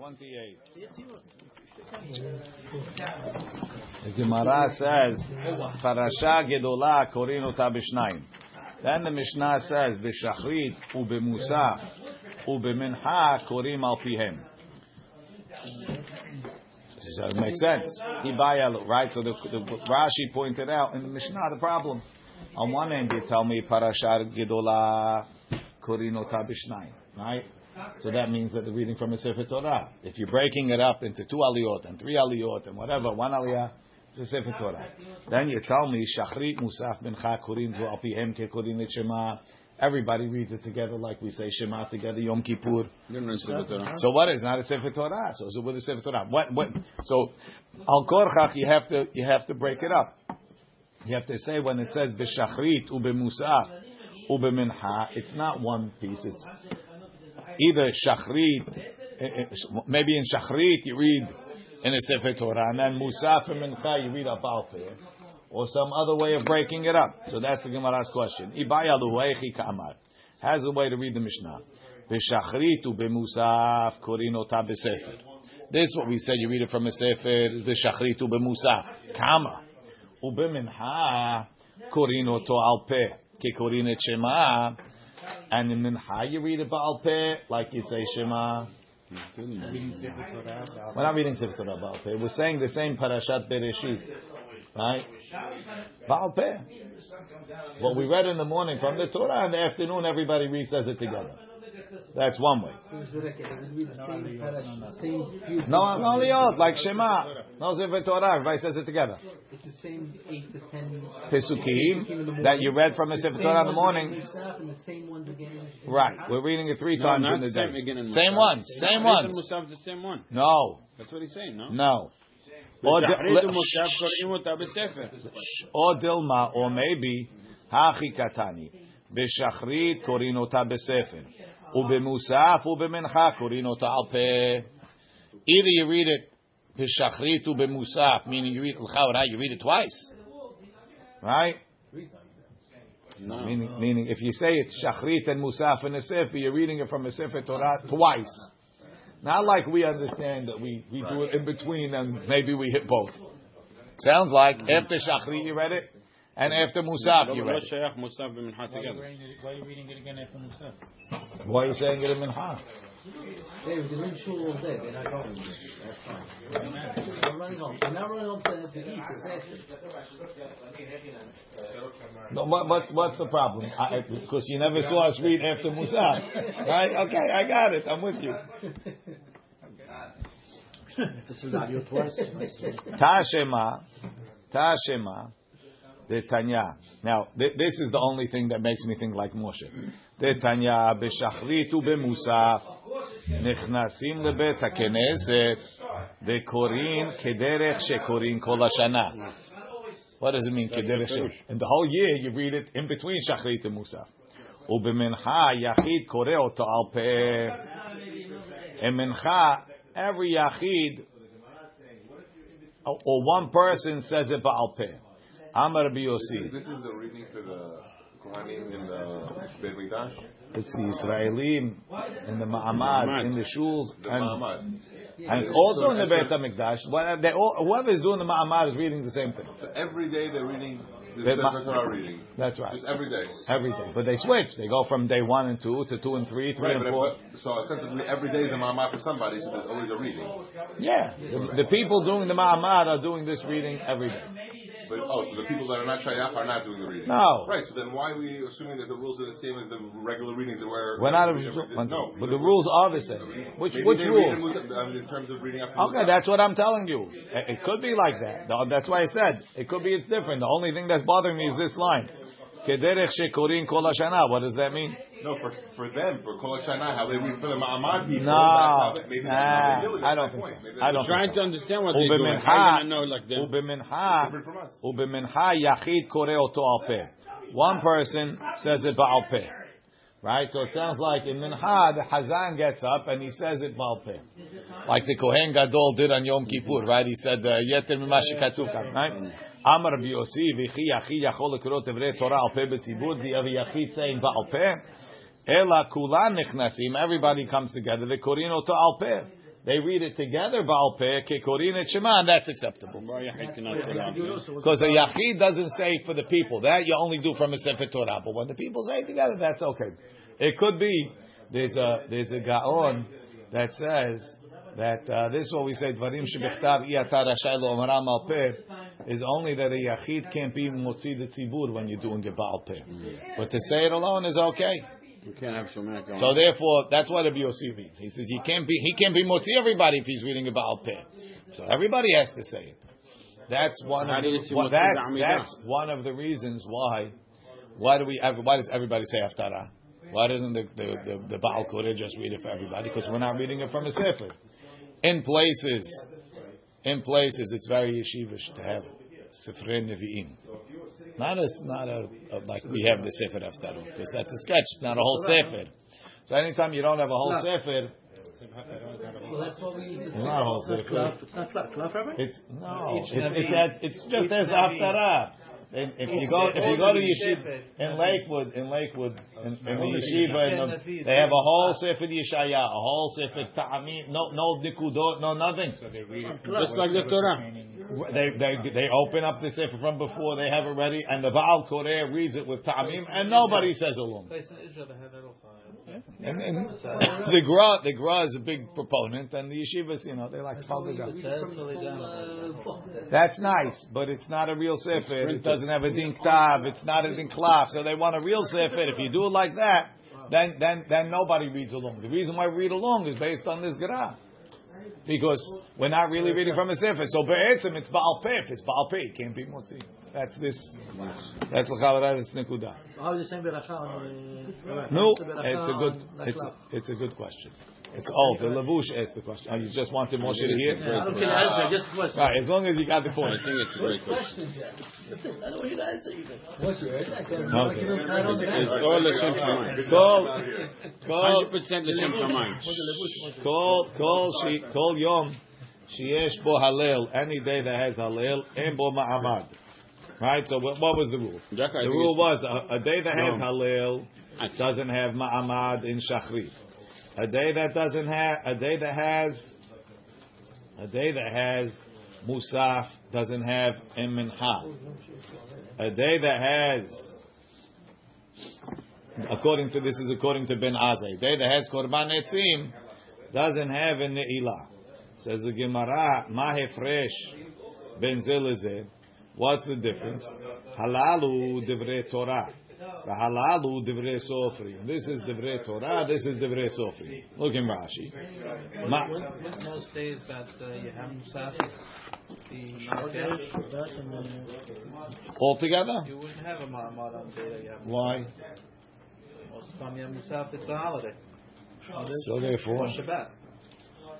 28. The Gemara says, Parasha Gedola Korin Ota Then the Mishnah says, B'Shachrit u'B'Musaf u'B'Mincha Korim Al Pihem. So it makes sense. Ibaya, right? So the, the Rashi pointed out in the Mishnah the problem. On one end, you tell me Parasha Gedola Korin Ota right? So that means that they're reading from a Sefer Torah. If you're breaking it up into two aliyot and three aliyot and whatever, one aliyah, it's a Sefer Torah. Then you tell me, Shachrit, Musaf, Mincha, Kurim, Zu, Alpihem, Ke, Kurim, Shema. Everybody reads it together like we say Shema together, Yom Kippur. So what is not a Sefer Torah? So is it with a Sefer Torah? What, what? So, Al Korchach, you have to, you have to break it up. You have to say when it says B'Shachrit, U'B'Musaf, U'B'Mincha, it's not one piece, it's either shachrit, eh, eh, maybe in shachrit you read in a sefer Torah, and then musaf and mincha you read a balpeh, or some other way of breaking it up. So that's the Gemara's question. Has a way to read the Mishnah. B'shachrit u'b'musaf korin ota b'sefer. This is what we said. You read it from a sefer. B'shachrit u'b'musaf kama u'b'mincha korin oto al peh ke korin et. And in Mincha you read a Baal Peh, like you say Shema. We're not reading Sefer Torah Baal Peh. We're saying the same Parashat Bereshit, right? Baal Peh. What we read in the morning from the Torah, and the afternoon everybody says it together. That's one way. No, no liyot, like Shema. No Sefer Torah, everybody says it together. It's the same eight to ten Pesukim that you read from the Sefer Torah in the morning. Right, we're reading it three times in the day. Same ones, same ones. the same one. No, That's what he's saying, no? no. Or, or Dilma, or maybe Hachi Katani. B'shachrit korin ota U'b'musaf u'b'mencha korin ota al peh. Either you read it b'shachrit u'b'musaf, meaning you read l'chaura, you read it twice, right? No. Meaning, meaning, if you say it's shachrit and musaf in a sefer, you're reading it from a sefer Torah twice. Not like we understand that we, we do it in between and maybe we hit both. Sounds like mm-hmm. after shachrit you read it, and after Musaf you read it. Why are you reading it again after Musaf? Why are you saying it in Mincha? David, they're in shul all day. They're not going. That's fine. I'm running home. I'm not running home to eat. No, what, what's what's the problem? Because you never saw us read after Musaf, right? Okay, I got it. I'm with you. this is not your Tashema, Tashema. the Tanya. Now, th- this is the only thing that makes me think like Moshe. The Tanya b'shachrit u'b'musaf נכנסים לבית הכנסת וקוראים כדרך שקוראים כל השנה. What does it mean? כדרך ש... In the whole year, you read it in between shachrit and musaf. ובמנחה יחיד קורא אותו על פה. In mincha, every yachid or one person says it ba'al peh. Amar Rabbi Yossi. This is the reading for the Kohanim in the Beit Mikdash. It's the Israelim in the Ma'amad, in the shuls, The and, Ma'amad. and also in the Beit HaMikdash. What- they all- Whoever is doing the Ma'amad is reading the same thing. So every day they're reading the They- Sefer Torah reading. That's right. Just every day. Every day. But they switch. They go from day one and two to two and three, three Right, and but, four. but, so ostensibly every day is a ma'amah for somebody, so there's always a reading. Yeah. The, the people doing the Ma'amad are doing this reading every day. But oh, so the people that are not shayach are not doing the reading. No. Right. So then why are we assuming that the rules are the same as the regular readings that we're? We're not. we never did? no, but the rules are the same. Which Maybe which rules? in, um, in terms of reading after Okay, that's what I'm telling you. It it could be like that. That's why I said it could be it's different. The only thing that's bothering me is this line. Kederech shekorin kol hashana. What does that mean? No, for for them, for Kol Shana, how they read for the Ma'amad people. No, that's maybe that's they do nah, I don't my think point. so. Maybe I that's don't Trying think to understand what they do. How Ubemincha, you gonna know like them? ubemincha, different from us. ubemincha yachid kore oto al peh. One person says it ba'al peh. Right? So it sounds like in Minha, the Hazan gets up and he says it ba'al peh. Like the Kohen Gadol did on Yom Kippur, right? He said, uh, Yeter mima shekatuv kan, right? Amar Rabbi Yossi, v'chi yachid yachol lekrot evrei Torah al peh betzibur, the other yachid saying ba'al peh. Ela kulan nichnasim, everybody comes together, the korin oto al peh. they read it together, Baal Peh, Kekorin et Shema, and that's acceptable. Why you hating on Torah? Because a Yachid doesn't say for the people. That you only do from a Sefer Torah. But when the people say it together, that's okay. It could be, there's a, there's a Gaon that says that uh, this is what we say, Dvarim shebichtav iyata rashai lo omaram al peh, is only that a Yachid can't be motzi the tzibur when you're doing a Baal Peh. But to say it alone is okay. You can't have so many. So therefore, that's what Rabbi Yossi means. He says he can't be he can't be motzi everybody if he's reading about peh. So everybody has to say it. That's one. Of the, well, that's that's one of the reasons why. Why do we? Why does everybody say haftarah? Why doesn't the the, the, the Baal just read it for everybody? Because we're not reading it from a sefer. In places, in places, it's very yeshivish to have sefrei nevi'im. Not as not a, a like we have the sefer haftarah because that's a sketch, not a whole sefer. So anytime you don't have a whole No. sefer, Well, that's what we use. it's not a whole sefer. It's not flat, flat, Rabbi? It's no, Each it's it's, it's just as Navi- haftarah. And if you go if you go to Navi- yeshiva in Lakewood in Lakewood in, in the Navi- yeshiva in the, they have a whole sefer Yeshaya, a whole sefer Ta'amim, no no nikudot, no nothing. Just like the Torah. They they they open up the sefer from before they have it ready, and the Baal Koreh reads it with Ta'amim, and nobody says a alum. And, and the Gra the Gra is a big proponent, and the yeshivas, you know, they like Talmud. That's nice, but it's not a real sefer. It doesn't have a din ktav. It's not a din klaf. So they want a real sefer. If you do it like that, then then then nobody reads along. The reason why we read along is based on this gra. Because we're not really reading from a sefer. So be'etzim, it's Baal Peh. If it's Baal Peh, it can't be Motzi. That's this. That's l'chavarat, it's nekuda. How is the same beracha on uh, No, it's a good, it's a, it's a good question. It's all the Lavush asked the question. Oh, you just wanted Moshe to hear. Yeah, I don't care the answer, just a question. Right, as long as you got the point. I think it's a great question. That's it. I don't want you to answer either. What's your Okay. It's all L'Shem Shamayim. Call, call, 100% L'Shem Shamayim. call, call, she, call Yom. Sheyesh bo halel. Any day that has halel, en bo ma'amad. Right. So what, what was the rule? Jack, The rule was a, a day that has No. halel doesn't have ma'amad in shachrit. A day that doesn't have, a day that has, a day that has musaf doesn't have in mincha. A day that has, according to this is according to Ben Azai, a day that has korban etzim doesn't have in ne'ilah. Says the Gemara, ma hefresh ben zeleze. What's the difference? Halalu divrei Torah. The Halalu divrei sofri. This is divrei Torah. This is divrei sofri. Look in Rashi. Ma, When, when days that uh, you have Musaf, the Markesh, all together? you wouldn't have a Ma'amad on day that Why? Most time you have Musaf, it's a holiday. So therefore, Or Shabbat.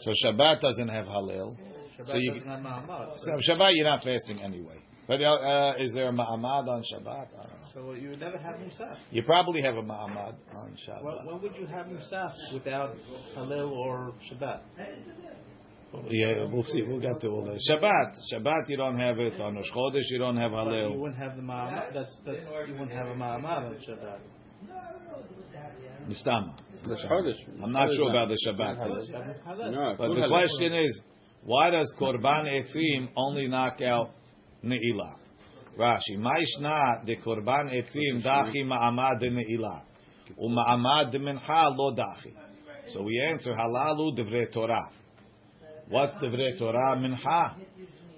so Shabbat doesn't have halal. Shabbat So you- doesn't have Ma'amad. So Shabbat you're not fasting anyway. But uh, uh, is there a ma'amad on Shabbat? I don't know. So you would never have Musaf. You probably have a ma'amad on Shabbat. When, when would you have Musaf without Halil or Shabbat? Yeah, we'll see. We'll get to all that. Shabbat, Shabbat, you don't have it on Rosh Chodesh. You don't have But you wouldn't have the Ma'amad. That's, that's, you wouldn't have a Ma'amad on Shabbat. Mistama. Chodesh. I'm not sure about the Shabbat. But the question is, why does Korban Etzim only knock out Ne'ilah? Rashi, Ma'ishna de Korban Etzim dachi ma'amad de Ne'ilah. U'ma'amad de Mincha lo dachi. So we answer, halalu divrei Torah. What's divrei Torah? Mincha.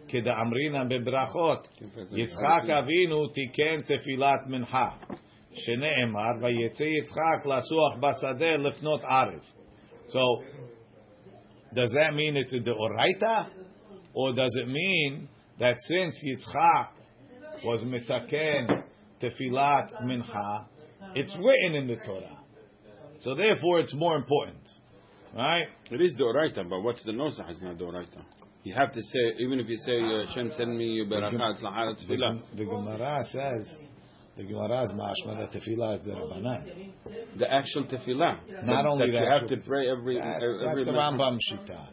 כדאמרינן בברכות, יצחק אבינו תיקן תפילת מנחה, שנאמר, ויצא יצחק לסוח בשדה לפנות ערב. So, does that mean it's a deoraita? Or does it mean that since Yitzchak was mitaken tefilat mincha, it's written in the Torah. So therefore it's more important. Right? It is the Oraita, but what's the Nosach is not the Oraita. You have to say, even if you say, uh, Hashem send me Beracha, it's Lahar The, Tefillah. the Gemara says, the Gemara is mashma that tefillah is the Rabbanan. The actual Tefillah. Not only that you have to pray every, That's, every that's the Rambam Shita.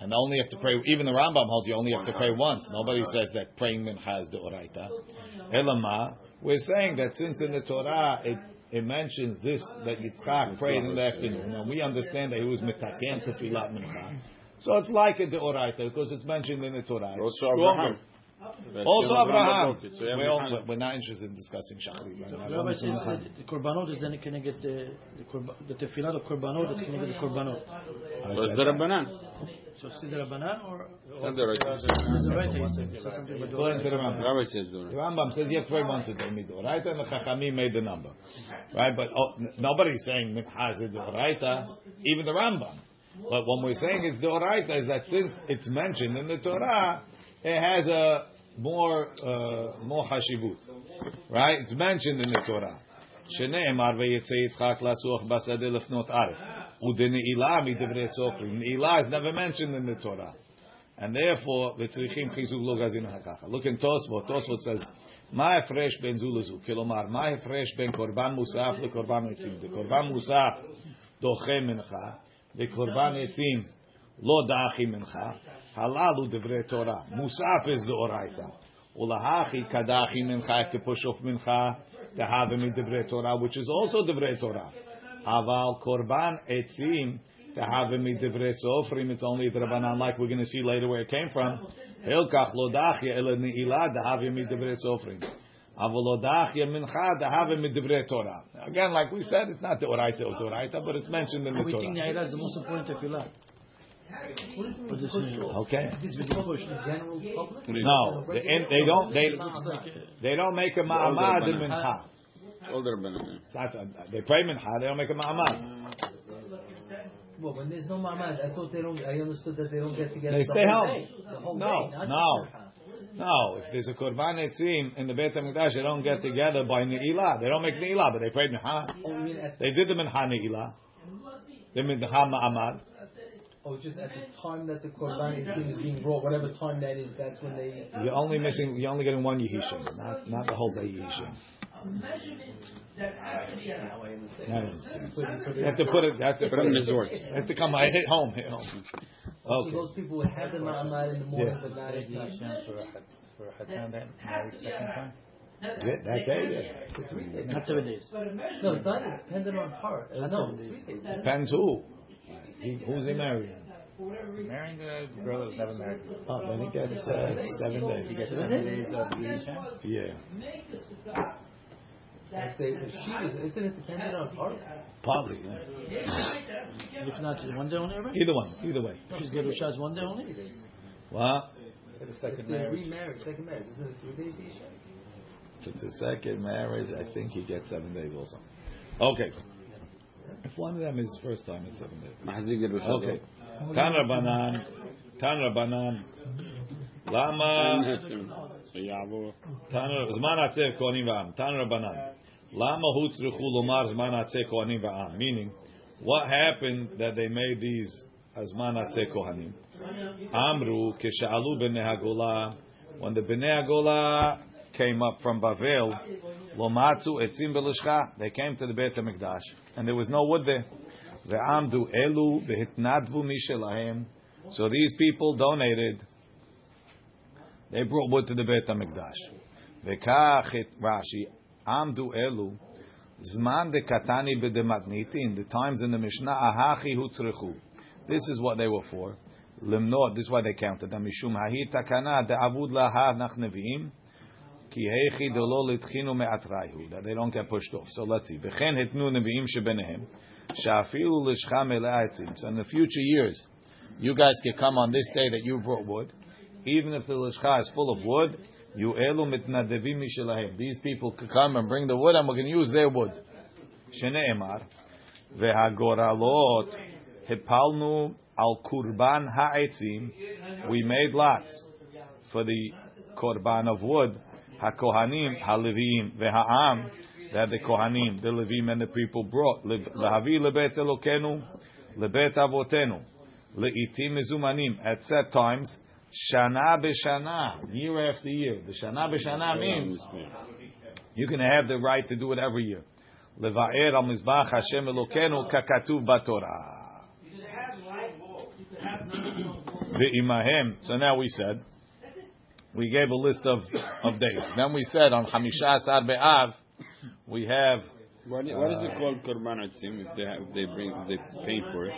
And only have to pray, even the Rambam holds you only have to pray once. Nobody says that praying mincha is the oraita. Elama, we're saying that since in the Torah it, it mentions this, that Yitzchak prayed in the afternoon, and we understand that he was mitaken tefilat mincha. So it's like a deoraita because it's mentioned in the Torah. It's Also stronger. Abraham. Also Abraham. broke it, so you have Well, Muhammad. we're not interested in discussing Shachrit. right now. The rabbi says that the korbanot is then going to get the the, korba, the tefillah of korbanot. That's going to get the korbanot. I So it's said- the Rabbanan. So it's the rabbanan or It's not the right. the right? He said so something about According to the the Rambam. Rabbi says The the Rambam says you have 12 months to do midoraita, and the Chachamim made the number, right? But oh, n- nobody's saying mincha is deoraita, even the Rambam. But what we're saying is deoraita is that since it's mentioned in the Torah, it has a more uh, more hashivut, right? It's mentioned in the Torah. שנאמר ויצא יצחק לסוח בשדה לפנות ערב. ודנעילה מדברי סופרים. נעילה is never mentioned in the Torah. And therefore, וצריכים חיזוק לא גזין ככה. Look in Tosfot. Tosfot says, מה ההפרש בין זו לזו? כלומר, מה ההפרש בין קורבן מוסף לקורבן עצים? דקורבן מוסף דוחה מנחה, וקורבן עצים לא דחי מנחה. הללו דברי תורה. מוסף is דאורייתא. ולהכי כדחי מנחה כפושוף מנחה, דהווה מדברי תורה, which is also דברי תורה. Aval korban etzim to have him midivrei sofrim. It's only the rabbanan like we're going to see later where it came from. Hilkach lodachya ele neila to have him midivrei sofrim. Avolodachya mincha to have him midivrei Torah. Again, like we said, it's not the oraita or toraita, but it's mentioned in the Torah. We think ni'ilad is the most important tefillah. Okay. No, they, they don't. They, they don't make a ma'amad in mincha. It's all the Rabbanan. It's uh, they pray mincha. They don't make a ma'amad. Well, when there's no mamad, I thought they don't, I understood that they don't get together They the stay whole home. day. The whole No, day, no. No, if there's a korban etzim in the Beit Hamikdash, they don't get together by ne'ilah. They don't make ne'ilah, but they pray mincha. Oh, you mean at, They did the mincha ne'ilah. They The mincha ma'amad. oh, just at the time that the korban etzim is being brought, whatever time that is, that's when they. You're only missing. You're only getting one yehishim, not not the whole day yehishim. Now I understand. That makes sense. So you put You have to put it. You have to Put put it in it. the Zort. You have to come. I hit home. Hit home. So those people would have the mamad in the morning, Yeah. but not at night. for a hat- for a hatan that married second time. Yeah, that day. Yeah. For three days. not seven days. No, it's not. It's dependent on part. Uh, no, three days. days. Depends who. He, who's he marrying? Marrying a girl that was never married. Oh, then he gets uh, seven He days. gets seven days of Yisham. Yeah. If, they, if she was, isn't it dependent on part? Probably. Yeah. If not, one day only. Right? Either one. Either way. She's Gerusha's one day only. What? If second they marriage. remarried, second marriage, isn't it three days each? If it's a second marriage, I think he gets seven days also. Okay. If one of them is first time, it's seven days. Okay. Tan Rabbanan. Tan Rabbanan. Lama. שיעבור. Tan Zman Atzeh Kohanim Va'am. Tan Rabbanan. Lama hu tzrichu lomar Zman Atzeh Kohanim Va'am. Meaning, what happened that they made these Zman Atzeh Kohanim? Amru kesha'alu b'nei Hagolah. When the b'nei Hagolah came up from Bavel, lomatzu etzim belishcha. They came to the Beit Hamikdash, and there was no wood there. Ve'amdu elu v'hitnadvu mishelahem. So these people donated. They brought wood to the Beit Hamikdash. Ve'kach Rashi amdu elu zman de katani b'dematnitin. The times in the Mishnah ahachi hutzrechu. This is what they were for. Limnot. This is why they counted them. Mishum hahi takana de'avud laha nach nevi'im. Ki heichi delo litchinu. That they don't get pushed off. So let's see. V'chen hitnu nevi'im shebenehem. Shafilu lishcha mela'atzim. So in the future years, you guys can come on this day that you brought wood. Even if the lishcha is full of wood, you elu mitnadevim mishelahem. These people could come and bring the wood, and going to use their wood. Shene'emar vehagoralot hipalnu al kurban ha'etzim. We made lots for the korban of wood. Hakohanim halevim veha'am that the kohanim, the levim, and the people brought. Lehavi lebet elokenu lebet avotenu leitim mezumanim at set times. Shana b'shana, year after year. The shana b'shana means you can have the right to do it every year. Leva'er al mizbach Hashem Elokenu kakatuv b'Torah. Ve'imahem. So now we said, we gave a list of, of days. Then we said on Hamisha Asar Be'av, we have Why, do- why is it called korban atzim if they have, if they bring if they pay for it?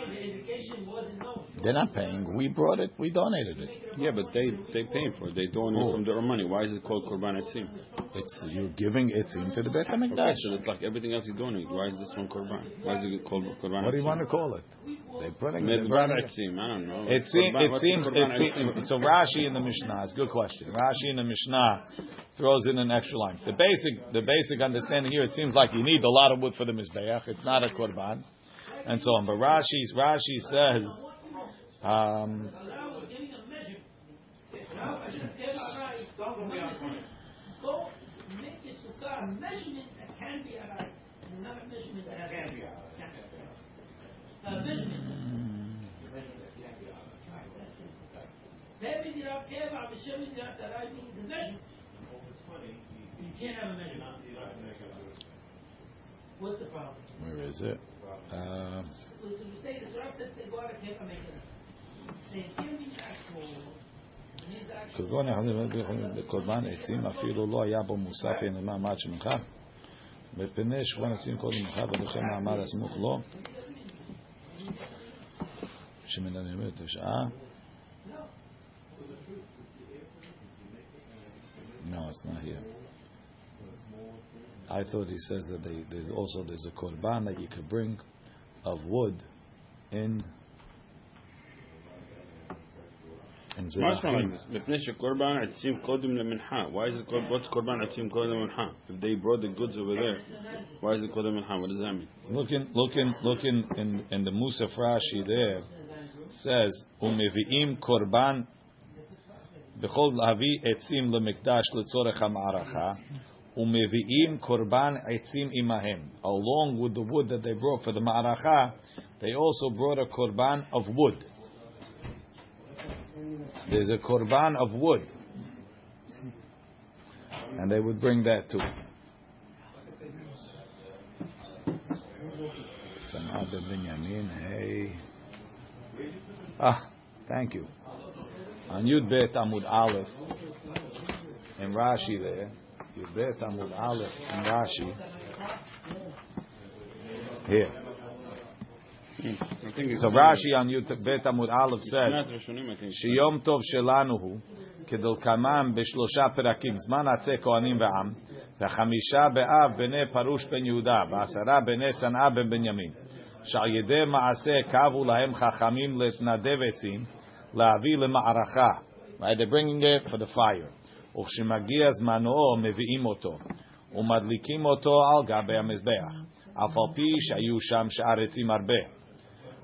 They're not paying. We brought it. We donated it. Yeah, but they they pay for it. They donate Oh. from their own money. Why is it called korban atzim? It's you're giving it into the Beit Okay, so it's like everything else you donate. Why is this one korban? Why is it called korban? What do you want to call it? They're putting Maybe korban atzim. I don't know. It, seem, Korban- it seems, it seems so Rashi in the Mishnah. It's a good question. Rashi in the Mishnah throws in an extra line. The basic, the basic understanding here, it seems like you need a lot of wood for the mizbeach. It's not a korban, and so on. But Rashi's Rashi says. Um, measurement that can be alright, and not a measurement that can be A measurement. Maybe the Keva, the Shem, the Arai, the measurement. You can't have a measurement. What's the problem? where is it? Um, So you say the Torah said they go out of Keva, make it. They give me actual. means actual. כגון בקורבן עצים אפילו לא היה בו מוסף אין למעמד שמך בפני שכבון עצים קודם לך ולכן מעמד הסמוך לו שמנהלים את השעה No, it's not here. I thought he says that they, there's also there's a korban that you could bring of wood in. in why is it called, what's korban atzim kodem minha? If they brought the goods over there, why is it kodem minha? What does that mean? Look in, look in, look in, in, the Musaf Rashi there says umeviim korban bechol lavi etzim lemekdash letzorech hamaracha umeviim korban etzim imahem. Along with the wood that they brought for the ma'aracha, they also brought a korban of wood. There's a korban of wood, and they would bring that too. Hey. Ah, thank you. On Yud Bet Amud Aleph, in Rashi there, Yud Bet Amud Aleph in Rashi, here. I think it's So Rashi on Yud Bet Amud Aleph says, not ראשונים, I think. שיום טוב שלנו הוא כדלקמן בשלושה פרקים, זמן עצי כהנים ועם, וחמישה באב בני פרוש בן יהודה, ועשרה בני שנאה בן בנימין, שעל ידי מעשה קבו להם חכמים להתנדב עצים, להביא למערכה. Right, they're bringing it for the fire. וכשמגיע זמנו מביאים אותו, ומדליקים אותו על גבי המזבח, אף על פי שהיו שם שאר עצים הרבה.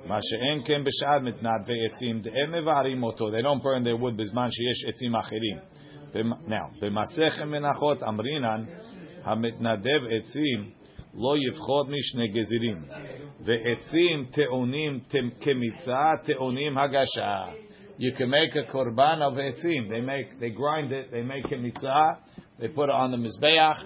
מה שאין כן בשעת מתנדבי עצים, הם מבערים אותו, they don't burn their wood בזמן שיש עצים אחרים. במסכת מנחות אמרינן, המתנדב עצים לא יפחות משני גזירים, ועצים טעונים כמיצה, טעונים הגשה. you can make a korban of etzim. They make, they grind it, they make a mitzah, they put it on the mizbeach.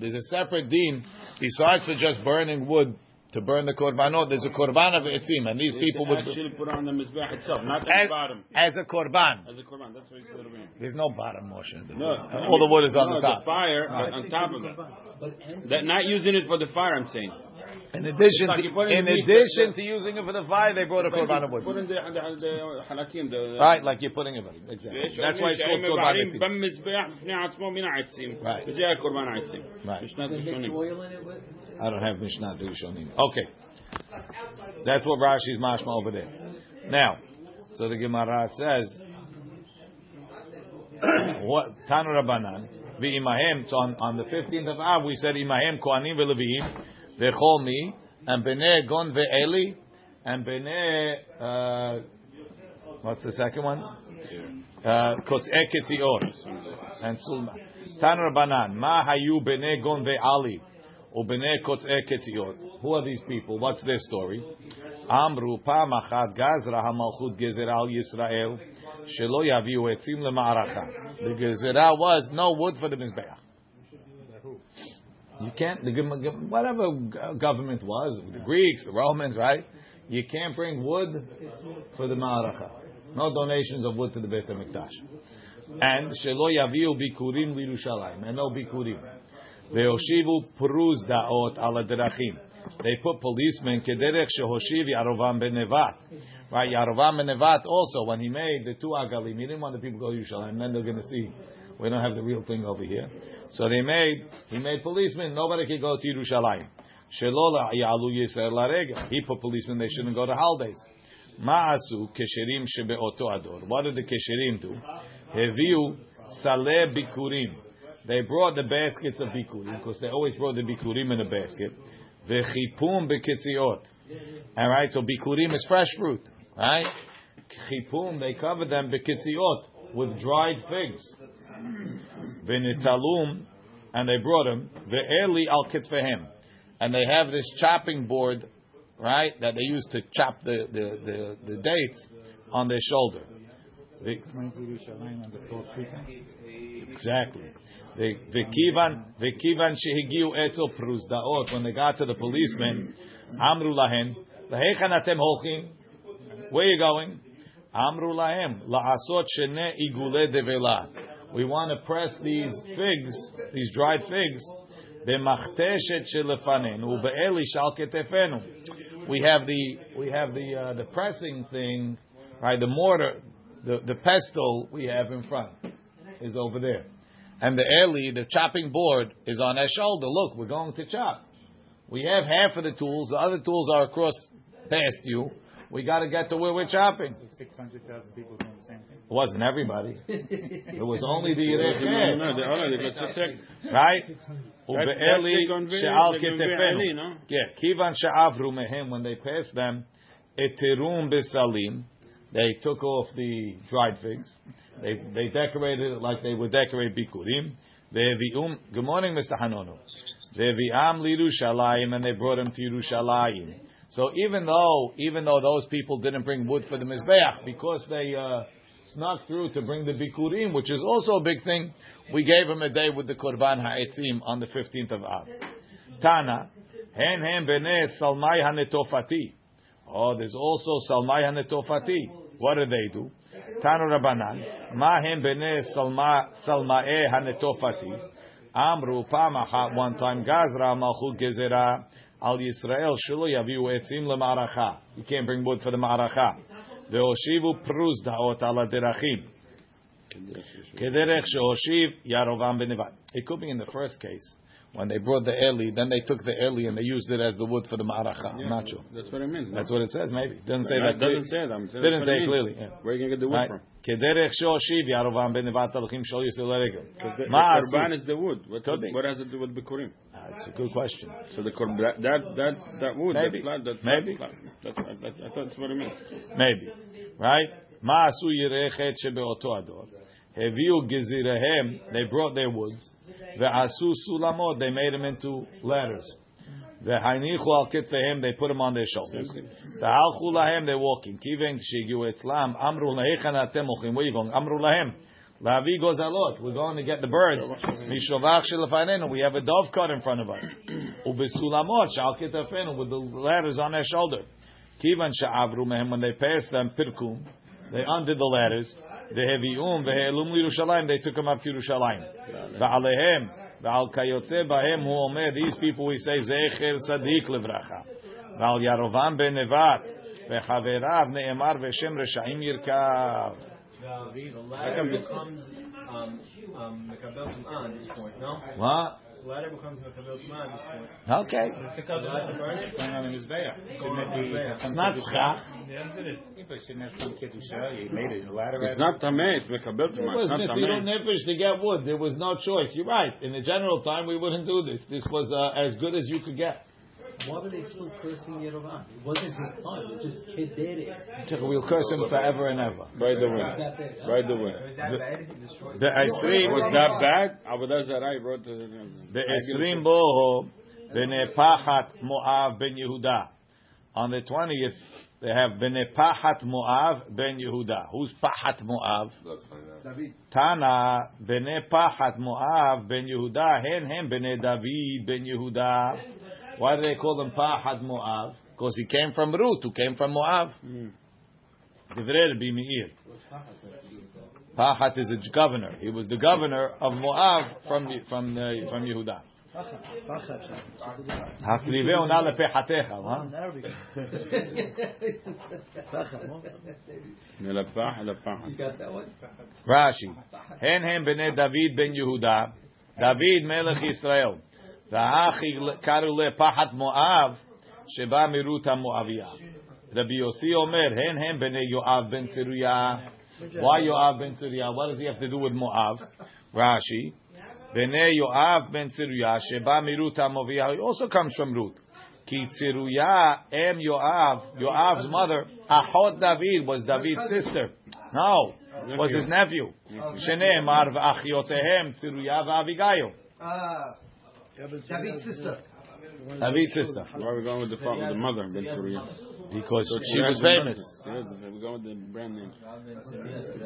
There's a separate din besides for just burning wood to burn the korbanot. There's a korban of etzim, and these it's people would actually put on the mizbeach itself, not as, the bottom. As a korban. As a korban. That's what he said. There's no bottom motion. The no, all the wood is no, on the top. The fire on top of it. That not using it for the fire. I'm saying. In addition, like to, in, addition to using it for the fire, they brought a korban wood. The, right, like you're putting it. In. Exactly. That's why it's called korban Right. Right. I don't have Mishnah Dushonim. Okay. That's what Rashi's mashma over there. Now, so the Gemara says, what Tanu Rabbanan, the Imahem, on, on the 15th of Av, we said Imahem Koanim veLeviim. Vechomi, and Bene Gon Ve'eli, and Bene, uh, what's the second one? Uh, Kotz'e Ketzior, and Sulma. Tan Rabbanan, Ma Hayu Bene Gon Ve'ali, Ubene Kotz'e Ketzior. Who are these people? What's their story? Amru Pam Achat Gazra HaMalchut gezeral Yisrael, Shelo Yaviu Etzim LeMa'aracha. The Gezerah was no wood for the Mizbeach. You can't, the, whatever government was, the Greeks, the Romans, right? You can't bring wood for the ma'aracha. No donations of wood to the Beit HaMikdash. And shelo yaviu bikurim lirushalayim, and no bikurim. Ve'oshivu peruz da'ot ala derachim. They put policemen kederech shehoshiv Yarovam benevat. Right, Yarovam benevat also when he made the two agalim, he didn't want the people to go to Yerushalayim. And then they're going to see we don't have the real thing over here. So they made he made policemen. Nobody can go to Yerushalayim. Shelola yalu yisrael laregel. He put policemen. They shouldn't go to holidays. Ma'asu kesherim shebeoto ador. What did the kesherim do? Heviu saleh bikurim. They brought the baskets of bikurim because they always brought the bikurim in a basket. Vechipum bekitziot. All right, so bikurim is fresh fruit, right? Chipum they cover them bekitziot with dried figs. Venitalum, and they brought them. Ve'eli al kitfehem, and they have this chopping board, right, that they use to chop the the, the, the dates on their shoulder. Exactly. The the kivan the kivan shehigiu etzel pruzdaot when they got to the policemen, amru lahechan atem holchim. Where you going? Amru lahem laasot shene igule devela. We want to press these figs, these dried figs. We have the we have the uh, the pressing thing, right? The mortar, the the pestle we have in front is over there. And the Eli, the chopping board, is on our shoulder. Look, we're going to chop. We have half of the tools. The other tools are across past you. We got to get to where we're chopping. 600,000 people doing the same thing. It wasn't everybody. It was only the No, Yerech no, they- hold on, they got to check. right? That- Ube'eli that's the convey- she'al the convey ketefenu. Eli, no? Yeah, kivan she'avru mehem when they passed them, eterum besalim. They took off the dried figs. They they decorated it like they would decorate bikurim. Ve'vi'um. Good morning, Mr. Hanono. Ve'vi'am liRushalayim, and they brought him to Yerushalayim. So even though even though those people didn't bring wood for the mizbeach because they uh, snuck through to bring the bikurim, which is also a big thing, we gave them a day with the korban ha'etzim on the fifteenth of Av. Tana, hen hen bene salmai hanetofati. Oh, there's also salmai hanetofati. What do they do? Tanu Rabbanan, ma hen bene salma salmae hanetofati. Amru pamachat one time gazra malchut gezerah al Yisrael shelo yaviu etzim lemaracha. You can't bring wood for the maracha. Ve'oshivu pruz da'ot ala derachim. Kederech she'oshiv Yarovam benevat. It could be in the first case when they brought the Eli, then they took the Eli and they used it as the wood for the maracha. I'm not sure. That's what I mean. That's what it says. Maybe doesn't say No, that. it doesn't say that. I'm saying Didn't that's what I say mean. clearly. Yeah. Where are you going to get the wood Right. from? Kederech she'oshiv Yarovam benevat alchim shol yisrael eregel. Because the, the Ma korban is the wood. What, Could what has it to do with bikurim? Ah, that's a good question. So the korban, that, that, that, that wood, Maybe. that that Maybe. that's, what- that, I thought that's what I meant. Maybe. Right? Ma asu yirechet shebeoto ador. Heviu gezirehem. They brought their woods. Ve'asu sulamot. They made them into ladders. Ve'hainichu al kitfehem. They put them on their shoulders. The Ve'alchu lahem. They're walking. Kiven kshigiu etzlam. Amru lahechan atem ochim. Where you going? Amru lahem. Lavi gozalot. We're going to get the birds. Mishovach shelafanenu. We have a dove cart in front of us. Ubesulamot shal kitafenu. With the ladders on their shoulder. Kivan sha'avru mehem. When they passed them, pirkum. They undid the ladders. The hevium ve'elum Yerushalayim. They took them up to Yerushalayim. Ve'alehem ve'al kayotze bahem hu omer. These people we say zecher sadik levracha. Ve'al Yarovam ben Nevat ve'chaverav ne'emar ve'shem reshaim yirkav. The ladder becomes um, um, Mekabel Tum'ah at this point, no? What? The ladder becomes Mekabel Tum'ah at this point. Okay. Pick up the ladder. Going on in his bayah. Shouldn't it be It's some not kedusha? schach. Yeah, but it- yeah, but shouldn't have some kedusha? You made it a ladder. It's not tameh, it's mekabel It tumah. was It's not Mesiru tameh. Nefesh to get wood. There was no choice. You're right. In the general time, we wouldn't do this. This was uh, as good as you could get. Why were they still cursing Yerovam? It wasn't his time. It was just Kederes. We'll curse him forever and ever. By the Was way. that bad? By the way. Was that bad? He destroyed The Esrim Was that bad? Avodah Zarah wrote to The Esrim Boho Bene Pachat Moav Ben Yehuda. On the twentieth, they have Bene Pachat Moav Ben Yehuda. Who's Pachat Moav? David. Tana Benepachat Moav Ben Yehuda. Hen Hen Bene David Ben Yehuda. Why do they call them Pachat Moav? Because he came from Ruth, who came from Moav. Divrei Rabbi Meir. Pachat is a governor. He was the governor of Moav from from uh, from Yehuda. Pacha, הקריבהו נא לפחתך, מה? in Arabic. Pacha, no? ללפח, לפח. You got that one? רש"י, הן הם בני דוד בן יהודה, דוד מלך ישראל, Rabbi Yossi Omer, hen hen bene Yoav ben Tzeruya. Why Yoav ben Tzeruya? What does he have to do with Moav? Rashi. Bene Yoav ben Tzeruya, sheba mirut ha-moviah. He also comes from Ruth. Ki Tzeruya em Yoav, Yoav's mother, Ahot David, was David's sister. No, was his nephew. Sheneemar v'achiotehem Tzeruya v'avigayo. Ah. David's sister. David's sister. Why are we going with the father, the mother, Ben Because so she was famous. We're going with the brand name.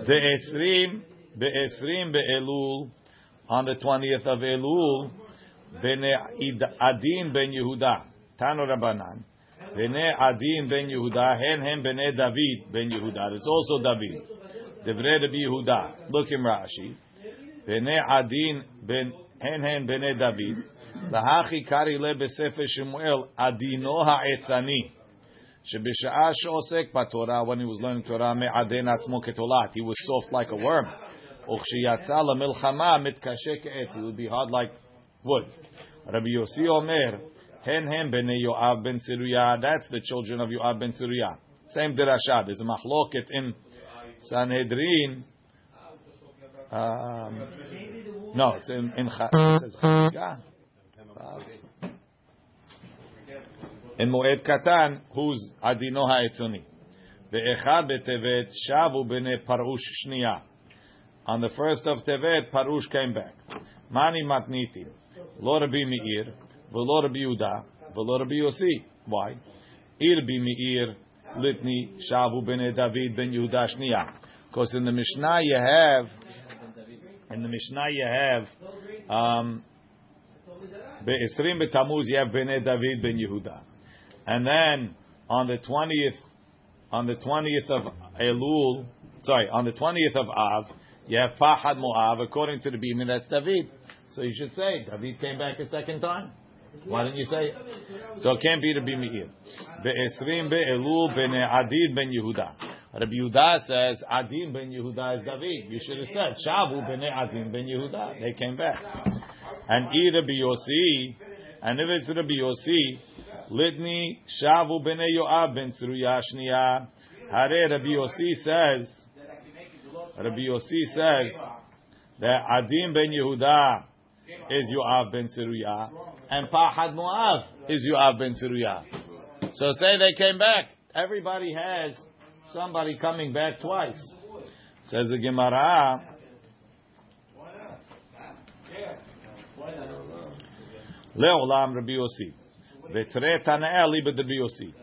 The Esrim, the Esrim, Be'esrim Be'elul, on the 20th of Elul, Bene Adin Ben Yehuda, Tano Rabbanan. Bene Adin Ben Yehuda, Hen Hen Bene David Ben Yehuda. It's also David. Devre Rabbi Yehuda. Look in Rashi. Bene Adin Ben Hen Hen Bene David. והכי קרעי לה בספר שמואל, עדינו העצני, שבשעה שעוסק בתורה, when he was learning Torah, מעדן עצמו כתולעת, he was soft like a worm. וכשיצא למלחמה, מתקשה כעץ, he would be hard like wood. רבי יוסי אומר, הן הם בני יואב בן צרויה, that's the children of יואב בן צרויה. Same דרשה, there's a מחלוקת in Sanhedrin. Um, no, it's in, in Cha- it says Chagiga. and Moed Katan, who's Adino Ha'etzoni. Ve'echa beTevet shavu b'nei Parush shnia. On the first of Tevet, Parush came back. Mani matniti, lo Rabbi Meir, v'lo Rabbi Yuda, v'lo Rabbi Yosi. Why? Ir b'Meir, litni shavu b'nei David ben Yehuda shnia. Because in the Mishnah you have, in the Mishnah you have, um, Be'esrim be'tamuz you have b'nei David ben Yehuda. And then on the 20th, on the 20th of Elul, sorry, on the 20th of Av, you have Pahad Moav, according to the Bimah, that's David. So you should say, David came back a second time. Why didn't you say it? So it can't be the Bimah. Be'esrim be'elul b'nei Adid ben Yehuda. Rabbi Yehuda says, Adin ben Yehuda is David. You should have said, Shavu b'nei Adin ben Yehuda. They came back. And E and if it's Rabbi Yossi, Litni Shavu b'nei Yoav ben Tzruya Shniya. Hare Rabbi Yossi says, Rabbi Yossi says that Adim ben Yehuda is Yoav ben Tzruya, and Pahad Moav is Yoav ben Tzruya. So say they came back. Everybody has somebody coming back twice. Says the Gemara. Leolam Rabbi Yossi. Vetre Tana'el Libet Rabbi Yossi.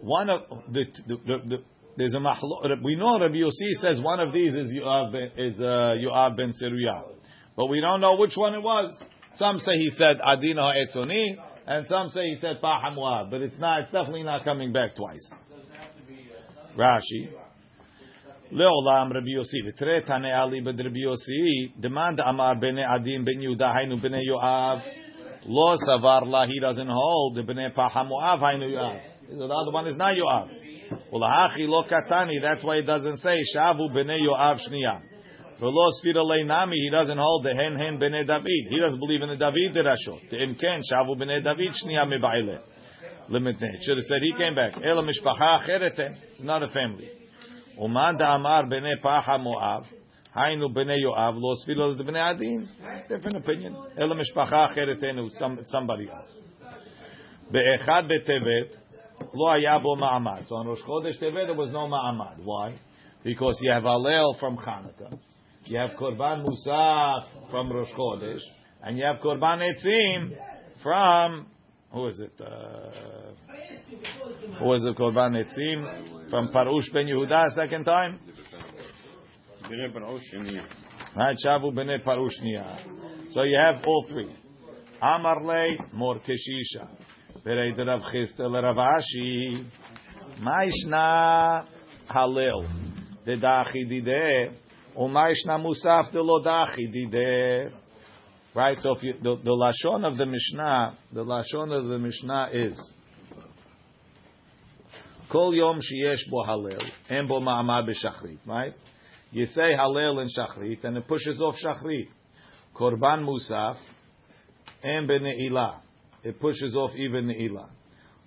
One of the, the, the, the there's a mahlo, we know Rabbi Yossi says one of these is Yoav ben, is uh, Yoav ben Seruya, but we don't know which one it was. Some say he said Adina Etzoni, and some say he said Paham Moab, but it's not. It's definitely not coming back twice. Rashi. לעולם רבי יוסי, ותראה תנא אלי בדרבי יוסי, דמאן דאמר בני עדין בן יהודה היינו בני יואב, Lo savar la, he doesn't hold. Ibn Pahamuav, hainu Yoav. The other one is not Yoav. Ulahachi lo katani, that's why he doesn't say Shavu b'nei Yoav shniya. For lo sfira leinami, he doesn't hold the hen hen b'nei David. He doesn't believe in the David derashot. The imken, Shavu b'nei David shniya mebaile. Limit Should have said he came back. Ela mishpacha acherete. Eh? It's another family. Umad amar b'nei Pahamuav. Hainu b'nei Yoav lo sfilo b'nei Adin. Different opinion. Ela mishpacha acheret enu, somebody else. Be'echad be'tevet lo hayabo ma'amad. So on Rosh Chodesh Tevet there was no ma'amad. Why? Because you have Alel from Hanukkah, you have Korban Musaf from Rosh Chodesh, and you have Korban Etzim from who is it? Uh, who was it? Korban Etzim from Parush Ben Yehuda second time. B'nei. So you have all three. Amarle morkeshisha. Berei derav Chisda leravashi. Maishna halil. Dedachi dideh. O maishna musaf delodachi dideh. Right, so if you, the, the lashon of the Mishnah, the lashon of the Mishnah is Kol yom sheyesh bo halil, en bo Ma'amah b'shachrit, right? You say halel and shachrit, and it pushes off shachrit. Korban musaf en bene'ilah. It pushes off even ne'ilah.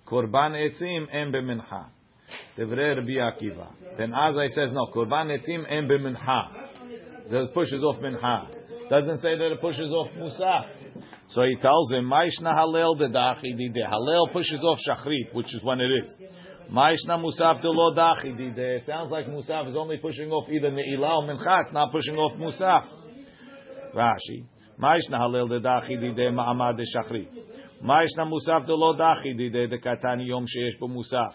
Korban etzim en bemincha. Devrei Rabbi Akiva. Ben Azzai says no. Korban etzim en bemincha. Says pushes off mincha. Doesn't say that it pushes off musaf. So he tells him, Maishna halel dedachi dide. Halel pushes off shachrit, which is when it is. Maishna musaf de lo dachi dide. Sounds like musaf is only pushing off either ne'ilah or mincha. Not pushing off musaf. Rashi. Maishna halel dedachi dide ma'amad de shachrit. Maishna musaf de lo dachi dide de katani yom sheyesh bo musaf.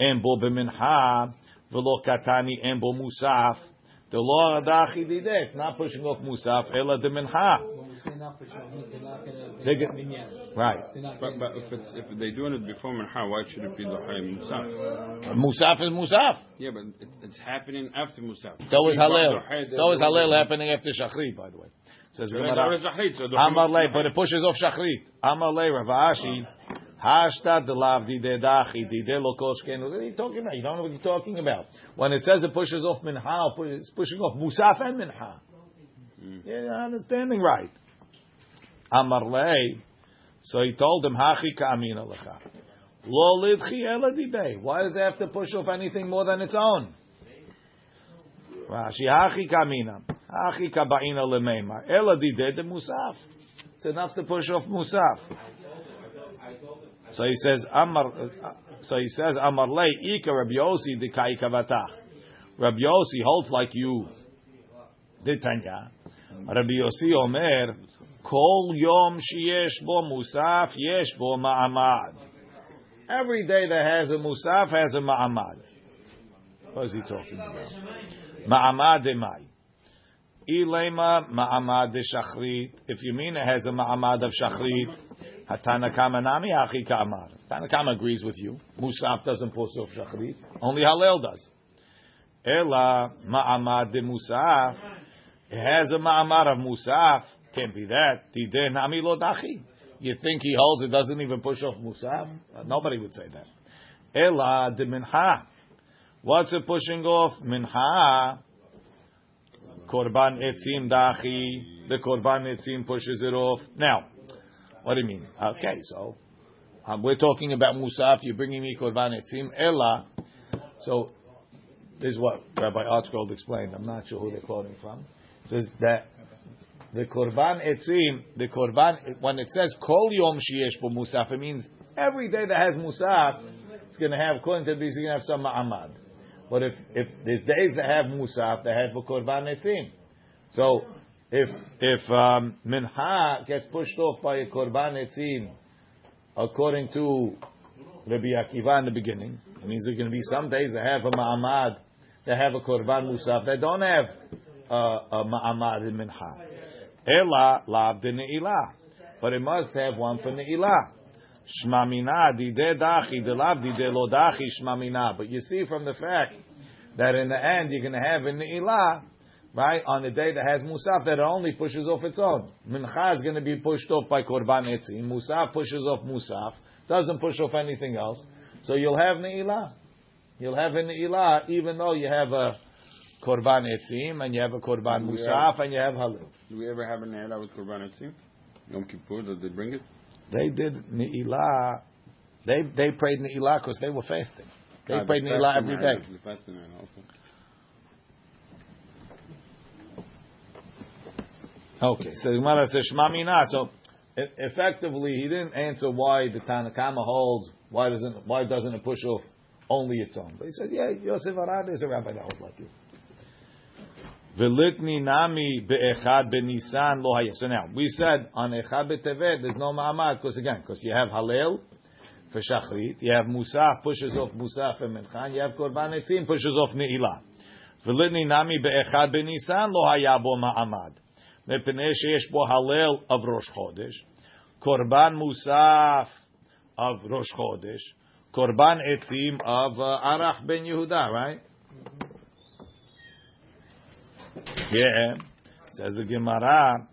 En bo bemincha velo katani en bo musaf. The law of adachi didek, not pushing off musaf, ela de mincha. When we say not for sure, they're not gonna. They They're get- Right. But, but if it's if they're doing it before Minha, why should it be L'chaim Musaf? Musaf is musaf. Yeah, but it, it's happening after Musaf. So is Halel. L'chaim, So is they're Halel doing it. happening after Shachrit, by the way. Says So then Gemara. there is so the- Amar but it pushes off Shachrit. Amar lei, Rav Ashi. Hashta de lav di de dachi di de lo koshken. What are you talking about? You don't know what you're talking about. When it says it pushes off mincha, it's pushing off musaf and mincha. Hmm. Yeah, you're understanding right. Amar lei. So he told him, Hachi ka'amina lecha. Lo lidchi ela didei. Why does it have to push off anything more than its own? Rashi, Hachi ka'amina. Hachi kaba'ina lemeimar. Ela didei de musaf. It's enough to push off musaf. So he says, Amar, so he says, Amar lei, Ika Rabbi Yossi de kai kavatach. Rabbi Yossi holds like you. De Tanya. Rabbi Yossi Omer, Kol yom sheyesh bo musaf, yesh bo ma'amad. Every day that has a musaf has a ma'amad. What is he talking about? Ma'amad demai. Ilema ma'amad de shachrit. If you mean it has a ma'amad of shachrit, Hatana Kama Nami Achi Kamar. Tanakama agrees with you. Musaf doesn't push off shachrit. Only Halel does. Ela ma'amad de musaf. It has a ma'amad of musaf. Can't be that. Tideh nami lo dachi. You think he holds it doesn't even push off musaf? Nobody would say that. Ela de minha. What's it pushing off? Minha. Korban etzim dachi. The korban etzim pushes it off. Now, what do you mean? Okay, so um, we're talking about musaf. You're bringing me korban etzim. Ela. So this is what Rabbi Archgold explained. I'm not sure who they're quoting from. It says that the korban etzim, the korban, when it says kol yom sheyesh bo musaf, it means every day that has musaf, it's going to have, according to this, it's going to have some ma'amad. But if, if there's days that have musaf, that have korban etzim. So if if um, minha gets pushed off by a korban etzim, according to Rabbi Akiva in the beginning, it means there are going to be some days that have a ma'amad, that have a korban musaf, that don't have a ma'amad in minha. Ela de ne'ilah. But it must have one for ne'ilah. Shmamina dide dachi de lav dide lo dachi shmamina. But you see from the fact that in the end you're going to have in ne'ilah, right, on the day that has musaf, that it only pushes off its own. Mincha is going to be pushed off by korban etzim. Musaf pushes off musaf. Doesn't push off anything else. So you'll have ne'ilah. You'll have a ne'ilah even though you have a korban etzim and you have a korban musaf and you have halil. Do we ever have an Ne'ilah with Korban Etzim? Yom Kippur, did they bring it? They did Ne'ilah. They they prayed Ne'ilah because they were fasting. They Ah, prayed Ne'ilah every day. The fasting Ne'ilah, okay. So the Gemara says Shema Mina. So effectively, he didn't answer why the Tanakama holds. Why doesn't why doesn't it push off only its own? But he says, yeah, Yosef Arad is a rabbi that holds like you. Velitni nami be'echad benisan lo. So now we said on echad betevet there's no ma'amad because again because you have halel for shachrit, you have musaf pushes off musaf and minchan, you have korban etzim pushes off ne'ilah. Velitni nami be'echad benisan lo hayah bo ma'amad. מפני שיש בו הלל of ראש חודש, קורבן מוסף of ראש חודש, קורבן עצים of uh, ערך בן יהודה, right? Yeah. Says the Gemara,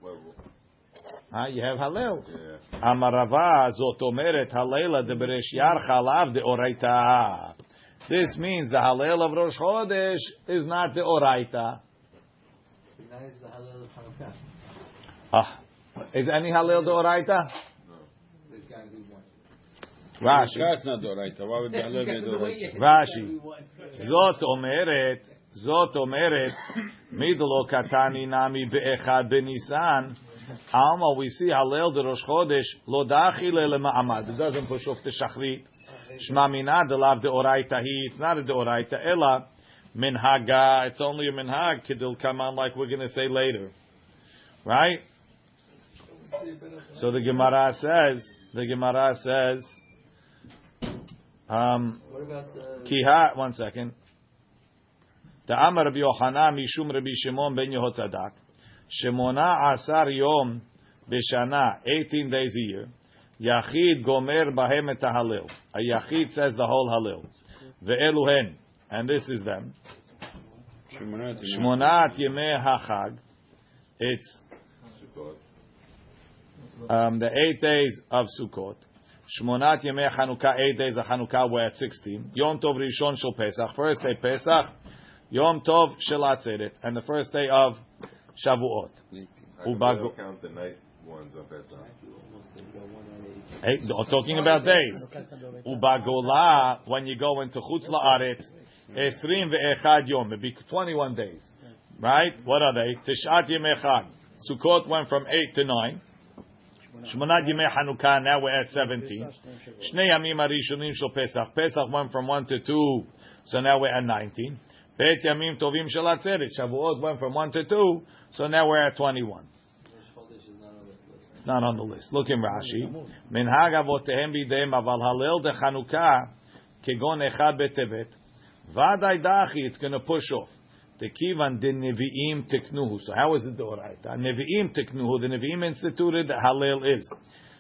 Huh? You have Hallel. Yeah. Amarava zot omeret Halela de beresh yarcha lav de oraita. This means the Hallel of Rosh Chodesh is not the oraita. That is the halal of Hanukkah. Ah, is any Hallel the oraita? There's got to be one. Rashi. That's not the right. Why would the halal be the right? Rashi. Zot omeret, zot omeret, midlo katani nami be'echad benisan. Alma, we see Hallel de Rosh Chodesh, lo dachile le ma'amad. It doesn't push off the shachrit. Shma mina de lav de oraita hi. It's not a de oraita. Minhaga. It's only a minhag. Kidil come on like we're going to say later. Right? So the Gemara says, the Gemara says, um, What about the Kiha, one second. The Amar Rabbi Yochanan Mishum Rabbi Shimon ben Yehotzadak. Shemona Asar Yom Beshana, 18 days a year. Yachid Gomer Bahem et Halil. A Yachid says the whole Halil. Ve'eluhen. And this is them. Shmonat Shmonat Yemei HaChag. It's um, the eight days of Sukkot. Shmonat Yemei Chanukah, eight days of Chanukah, we're at 16. Yom Tov Rishon Shel Pesach, first day Pesach. Yom Tov Shel Atzeret, and the first day of Shavuot. How come Ubago- they don't count the night ones on Pesach? Eight, oh, talking about days. Ubagola, when you go into Chutz La'aretz, Eh, Esrim ve'echad yom, it'd be 21 days. Right? What are they? Tishat Yemei Chag. Sukkot went from 8 to 9. Shmonat Yemei Hanukkah, now we're at 17. Shnei Yamim Arishonim Shel Pesach. Pesach went from 1 to 2, so now we're at 19. Bet Yamim Tovim Shel Atzeret. Shavuot went from 1 to 2, so now we're at 21. Rosh Chodesh is not on. It's not on the list. Look in Rashi. Bidem aval halel de kegon echad betevet. Vaday dachi, it's going to push off. Tekivan de nevi'im teknuhu. So how is it the oraita? Nevi'im teknuhu. The nevi'im instituted halel is.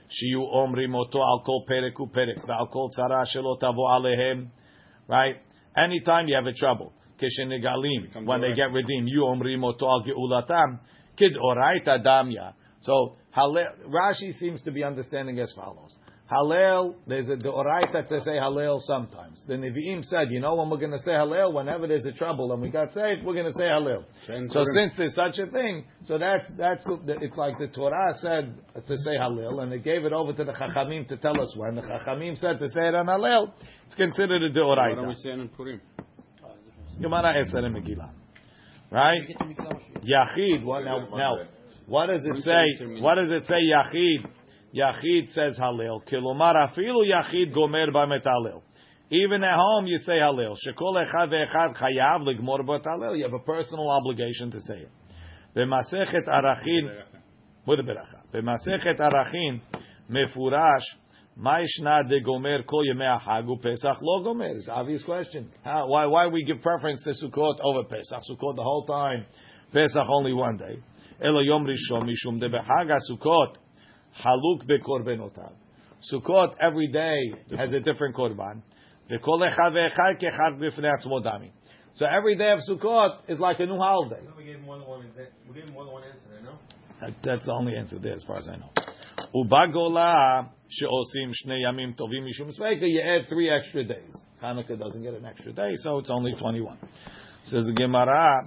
Shiyu omrim oto al kol perek u perek. Ve'al kol tzara shelo tavo alehem. Right? Anytime you have a trouble. Keshenegalim. Becomes When they get redeemed. You omrim oto al geulatam. Kid oraita damya. So Halel, Rashi seems to be understanding as follows. Hallel, there's a deoraita to say Hallel sometimes. The Nevi'im said, you know, when we're going to say Hallel, whenever there's a trouble and we got saved, we're going to say Hallel. So since there's such a thing, so that's that's it's like the Torah said to say Hallel, and they gave it over to the Chachamim to tell us when the Chachamim said to say it on Hallel. It's considered a Why don't we deoraita. say it in Purim? Gemara Esther and Megillah, right? Yachid. What now? Now, what does it say? What does it say? Yachid. Yachid says Halil. Kilomar afilu Yachid gomer b'metalil. Even at home, you say Halil. Shekol echad ve'echad chayav ligmor b'talil. You have a personal obligation to say it. B'masechet arachin with a beracha. B'masechet arachin mefurash. Ma'ishna de gomer kol yemei hag Pesach lo gomer. It's an obvious question. How, why, why we give preference to Sukkot over Pesach? Sukkot the whole time. Pesach only one day. Elo yom rishon mishum de b'chag Sukkot haluk bekorbenotav. Sukkot every day has a different korban. V'kol echad ve'echad kechad b'fnei atzmo dami. So every day of Sukkot is like a new holiday. We gave more than one. We gave more than one answer. No. That, that's the only answer there, as far as I know. Ubagola she'osim shnei yamim tovim mishum sveika. You add three extra days. Hanukkah doesn't get an extra day, so it's only twenty-one. Says the Gemara.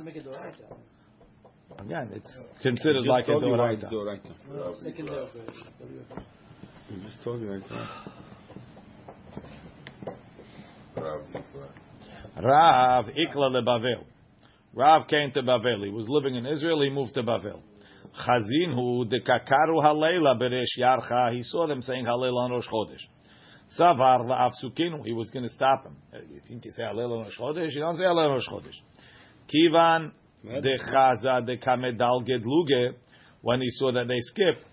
Make it oraita. Again, it's considered like a told you why doraita. Doraita. Second day of just told you right there. Rav, Rav ikla leBavel. Rav came to Bavel. He was living in Israel. He moved to Bavel. Chazinhu dekakaru halela beresh yarcha. He saw them saying halel on Rosh Chodesh. Savar la'afsukinu. He was going to stop him. You think you say halel on Rosh Chodesh? You don't say halel on Rosh Chodesh. Kivan dechaza dekamedal gedluge. When he saw that they skipped,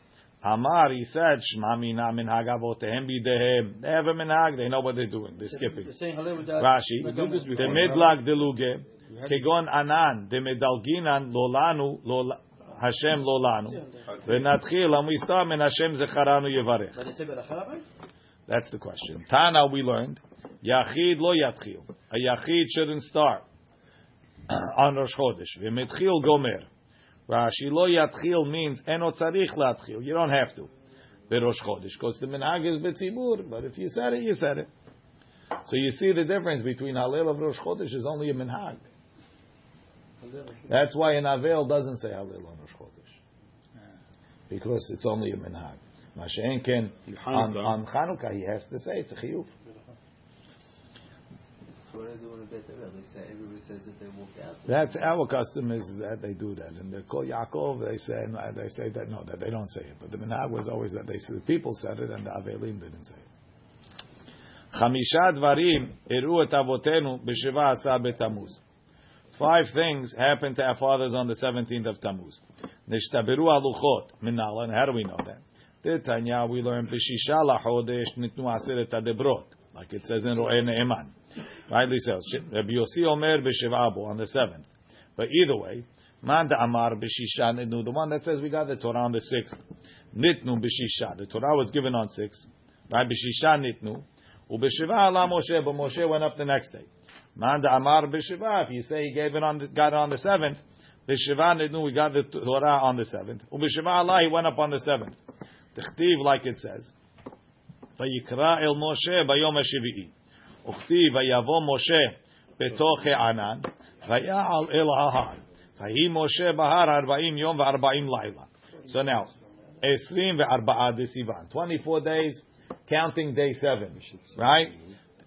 Amar, he said, Shma mina minhag avotehem bidehem. They have a minhag. They know what they're doing. They're skipping. They're saying halal without. Rashi, the midlag deluge, kegon anan, the medalginan lolanu, lol- Hashem lolanu, v'natchil, and we start min Hashem zecharanu yevarech. But they say beracha, right? That's the question. Tana, we learned, yachid lo yatchil. A yachid shouldn't start on Rosh Chodesh. V'metchil gomer. Rashi lo yatchil means eno tzarich latchil. You don't have to. Berosh chodesh, because the minhag is betzibur. But if you said it, you said it. So you see the difference between Halil of Rosh Chodesh is only a minhag. That's why an Avel doesn't say Halil on Rosh Chodesh. Because it's only a minhag. Mashen ken on, on Chanukah he has to say it's a chiyuv. The. That's our custom is that they do that. And they call Yaakov they say they say that no that they don't say it. But the minhag was always that they the people said it and the Avelim didn't say it. Chamisha dvarim iru et asa betamuz. Five things happened to our fathers on the 17th of Tammuz. Nishtaberu aluchot minala. And how do we know that? Titanya, we learn b'shisha lachodesh nitnu aseret adebrot. Like it says in Ro'eh Ne'eman. Rightly so. Rabbi Yossi Omer b'shivabo on the 7th. But either way, man amar b'shisha nitnu. The one that says we got the Torah on the 6th. Nitnu b'shisha. The Torah was given on 6th. Right? B'shisha nitnu. Ubeshiva ala Moshe, but Moshe went up the next day. Man Amar b'shiva. If you say he gave it on, the, got it on the seventh, b'shiva nidnu, we got the Torah on the seventh. Ubeshiva Allah, he went up on the seventh. Tichtiv, like it says, Vayikra el Moshe bayom hashvi'i. Uchtiv vayavo Moshe betoch ha'anan, vayal el hahar. Vayi Moshe bahar arba'im yom v'arba'im laila. So now, ve'arba'a de Sivan. 24 days, counting day 7. Right?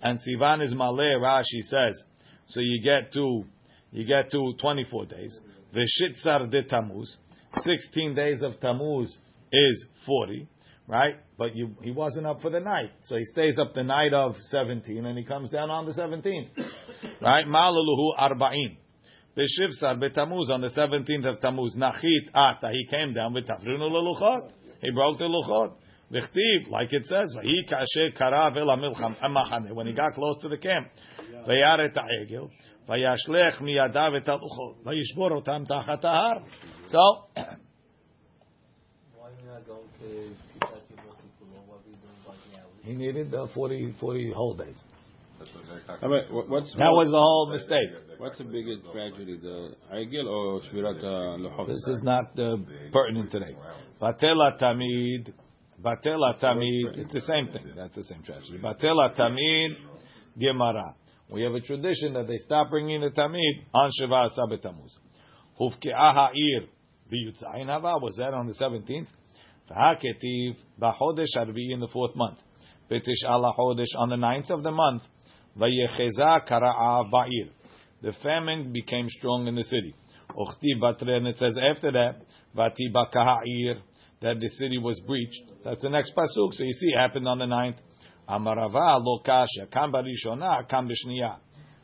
And Sivan is Maleh, Rashi says. So you get to, you get to 24 days. Veshitzar de Tammuz. 16 days of Tammuz is 40. Right? But you, he wasn't up for the night. So he stays up the night of 17 and he comes down on the 17th. Right? Maluluhu arba'in. B'shivsar b'tamuz on the 17th of Tammuz. Nachit ata. He came down with tafrinu leluchot. He broke the luchot. V'chtiv, like it says, v'hi kasher karav el hamilcham amachane. When he got close to the camp, v'yar et ha'egel, v'yashlech miyadav et haluchot, v'yishbor otam tachat ha'ar. So, Why are you not going to Kitat Yom Kippur? What are you doing by the hours? He needed uh, 40, 40 whole days. That's what they're How about- what- What's That was the whole mistake. what's the biggest tragedy, the Eigel or Shvirat Luchot? This is not uh, pertinent today. Batela tamid, batela tamid. It's the same thing. That's the same tragedy. Batela tamid, gemara. We have a tradition that they stop bringing the tamid on Shiva Asabet Tammuz. Hufke'ah ha'ir b'yutzayin hava. Was that on the seventeenth? V'haketiv b'chodesh harbi'i in the fourth month. B'tish ala chodesh on the ninth of the month. V'yecheza kara'a ba'ir. The famine became strong in the city. Ochti batre, and it says after that, vati bakaha'ir, that the city was breached. That's the next pasuk. So you see, it happened on the ninth. Amarava lo kasha, kam barishona, kam b'shniya.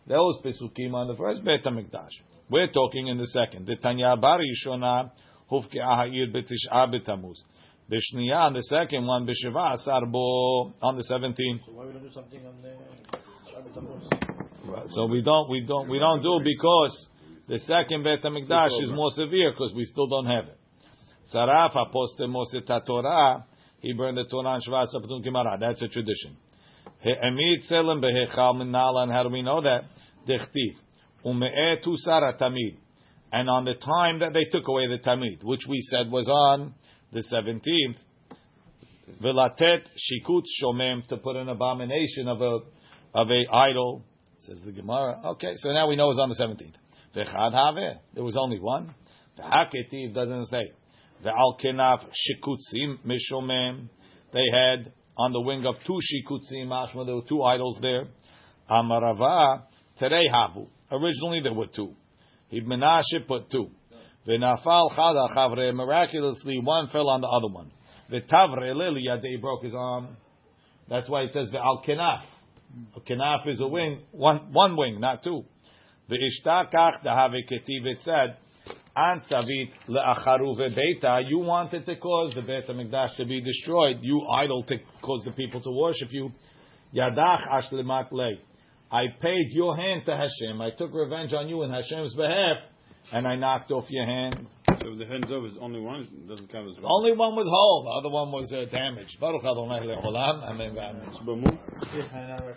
Those pesukim on the first Beit HaMikdash. We're talking in the second. The Tanya barishona, hufke'ah ha'ir b'tish'a b'tamuz. B'shniya on the second one, b'shiva asar bo on the seventeenth. So why we don't do something on the Shabbat Tammuz? So we don't, we don't, we don't do because the second Beit Hamikdash is more severe because we still don't have it. Saraf Apostomos Torah. He burned the Torah and Shvat Sapatun Gemara. That's a tradition. Emid Selim behechal minala. And how do we know that? Dechtiv. Ume'eh tu sara tamid. And on the time that they took away the tamid, which we said was on the 17th, Vilatet shikut shomem to put an abomination of a of a idol. Says the Gemara. Okay, so now we know it's on the seventeenth. V'chad have there was only one. The Haketiv doesn't say. The al kenaf shikutzim mishomem. They had on the wing of two shikutzim. Mashma there were two idols there. Amarava terei havu. Originally there were two. Ibn Menashe put two. V'nafal chada chavre. Miraculously, one fell on the other one. V'tavre lili yadei broke his arm. That's why it says ve'al kenaf. A kenaf is a wing, one one wing, not two. The Ve'ishtakach dahave ketiv. It said, an tzavit le'acharu ve'beita. You wanted to cause the Beit HaMikdash to be destroyed. You idol to cause the people to worship you. Yadach ashlemat lei. I paid your hand to Hashem. I took revenge on you in Hashem's behalf, and I knocked off your hand. So the hands over is only one, it doesn't count as The well. only one was whole. The other one was uh, damaged. Baruch Adonai le'olam. Amen. v'amen. Bamu?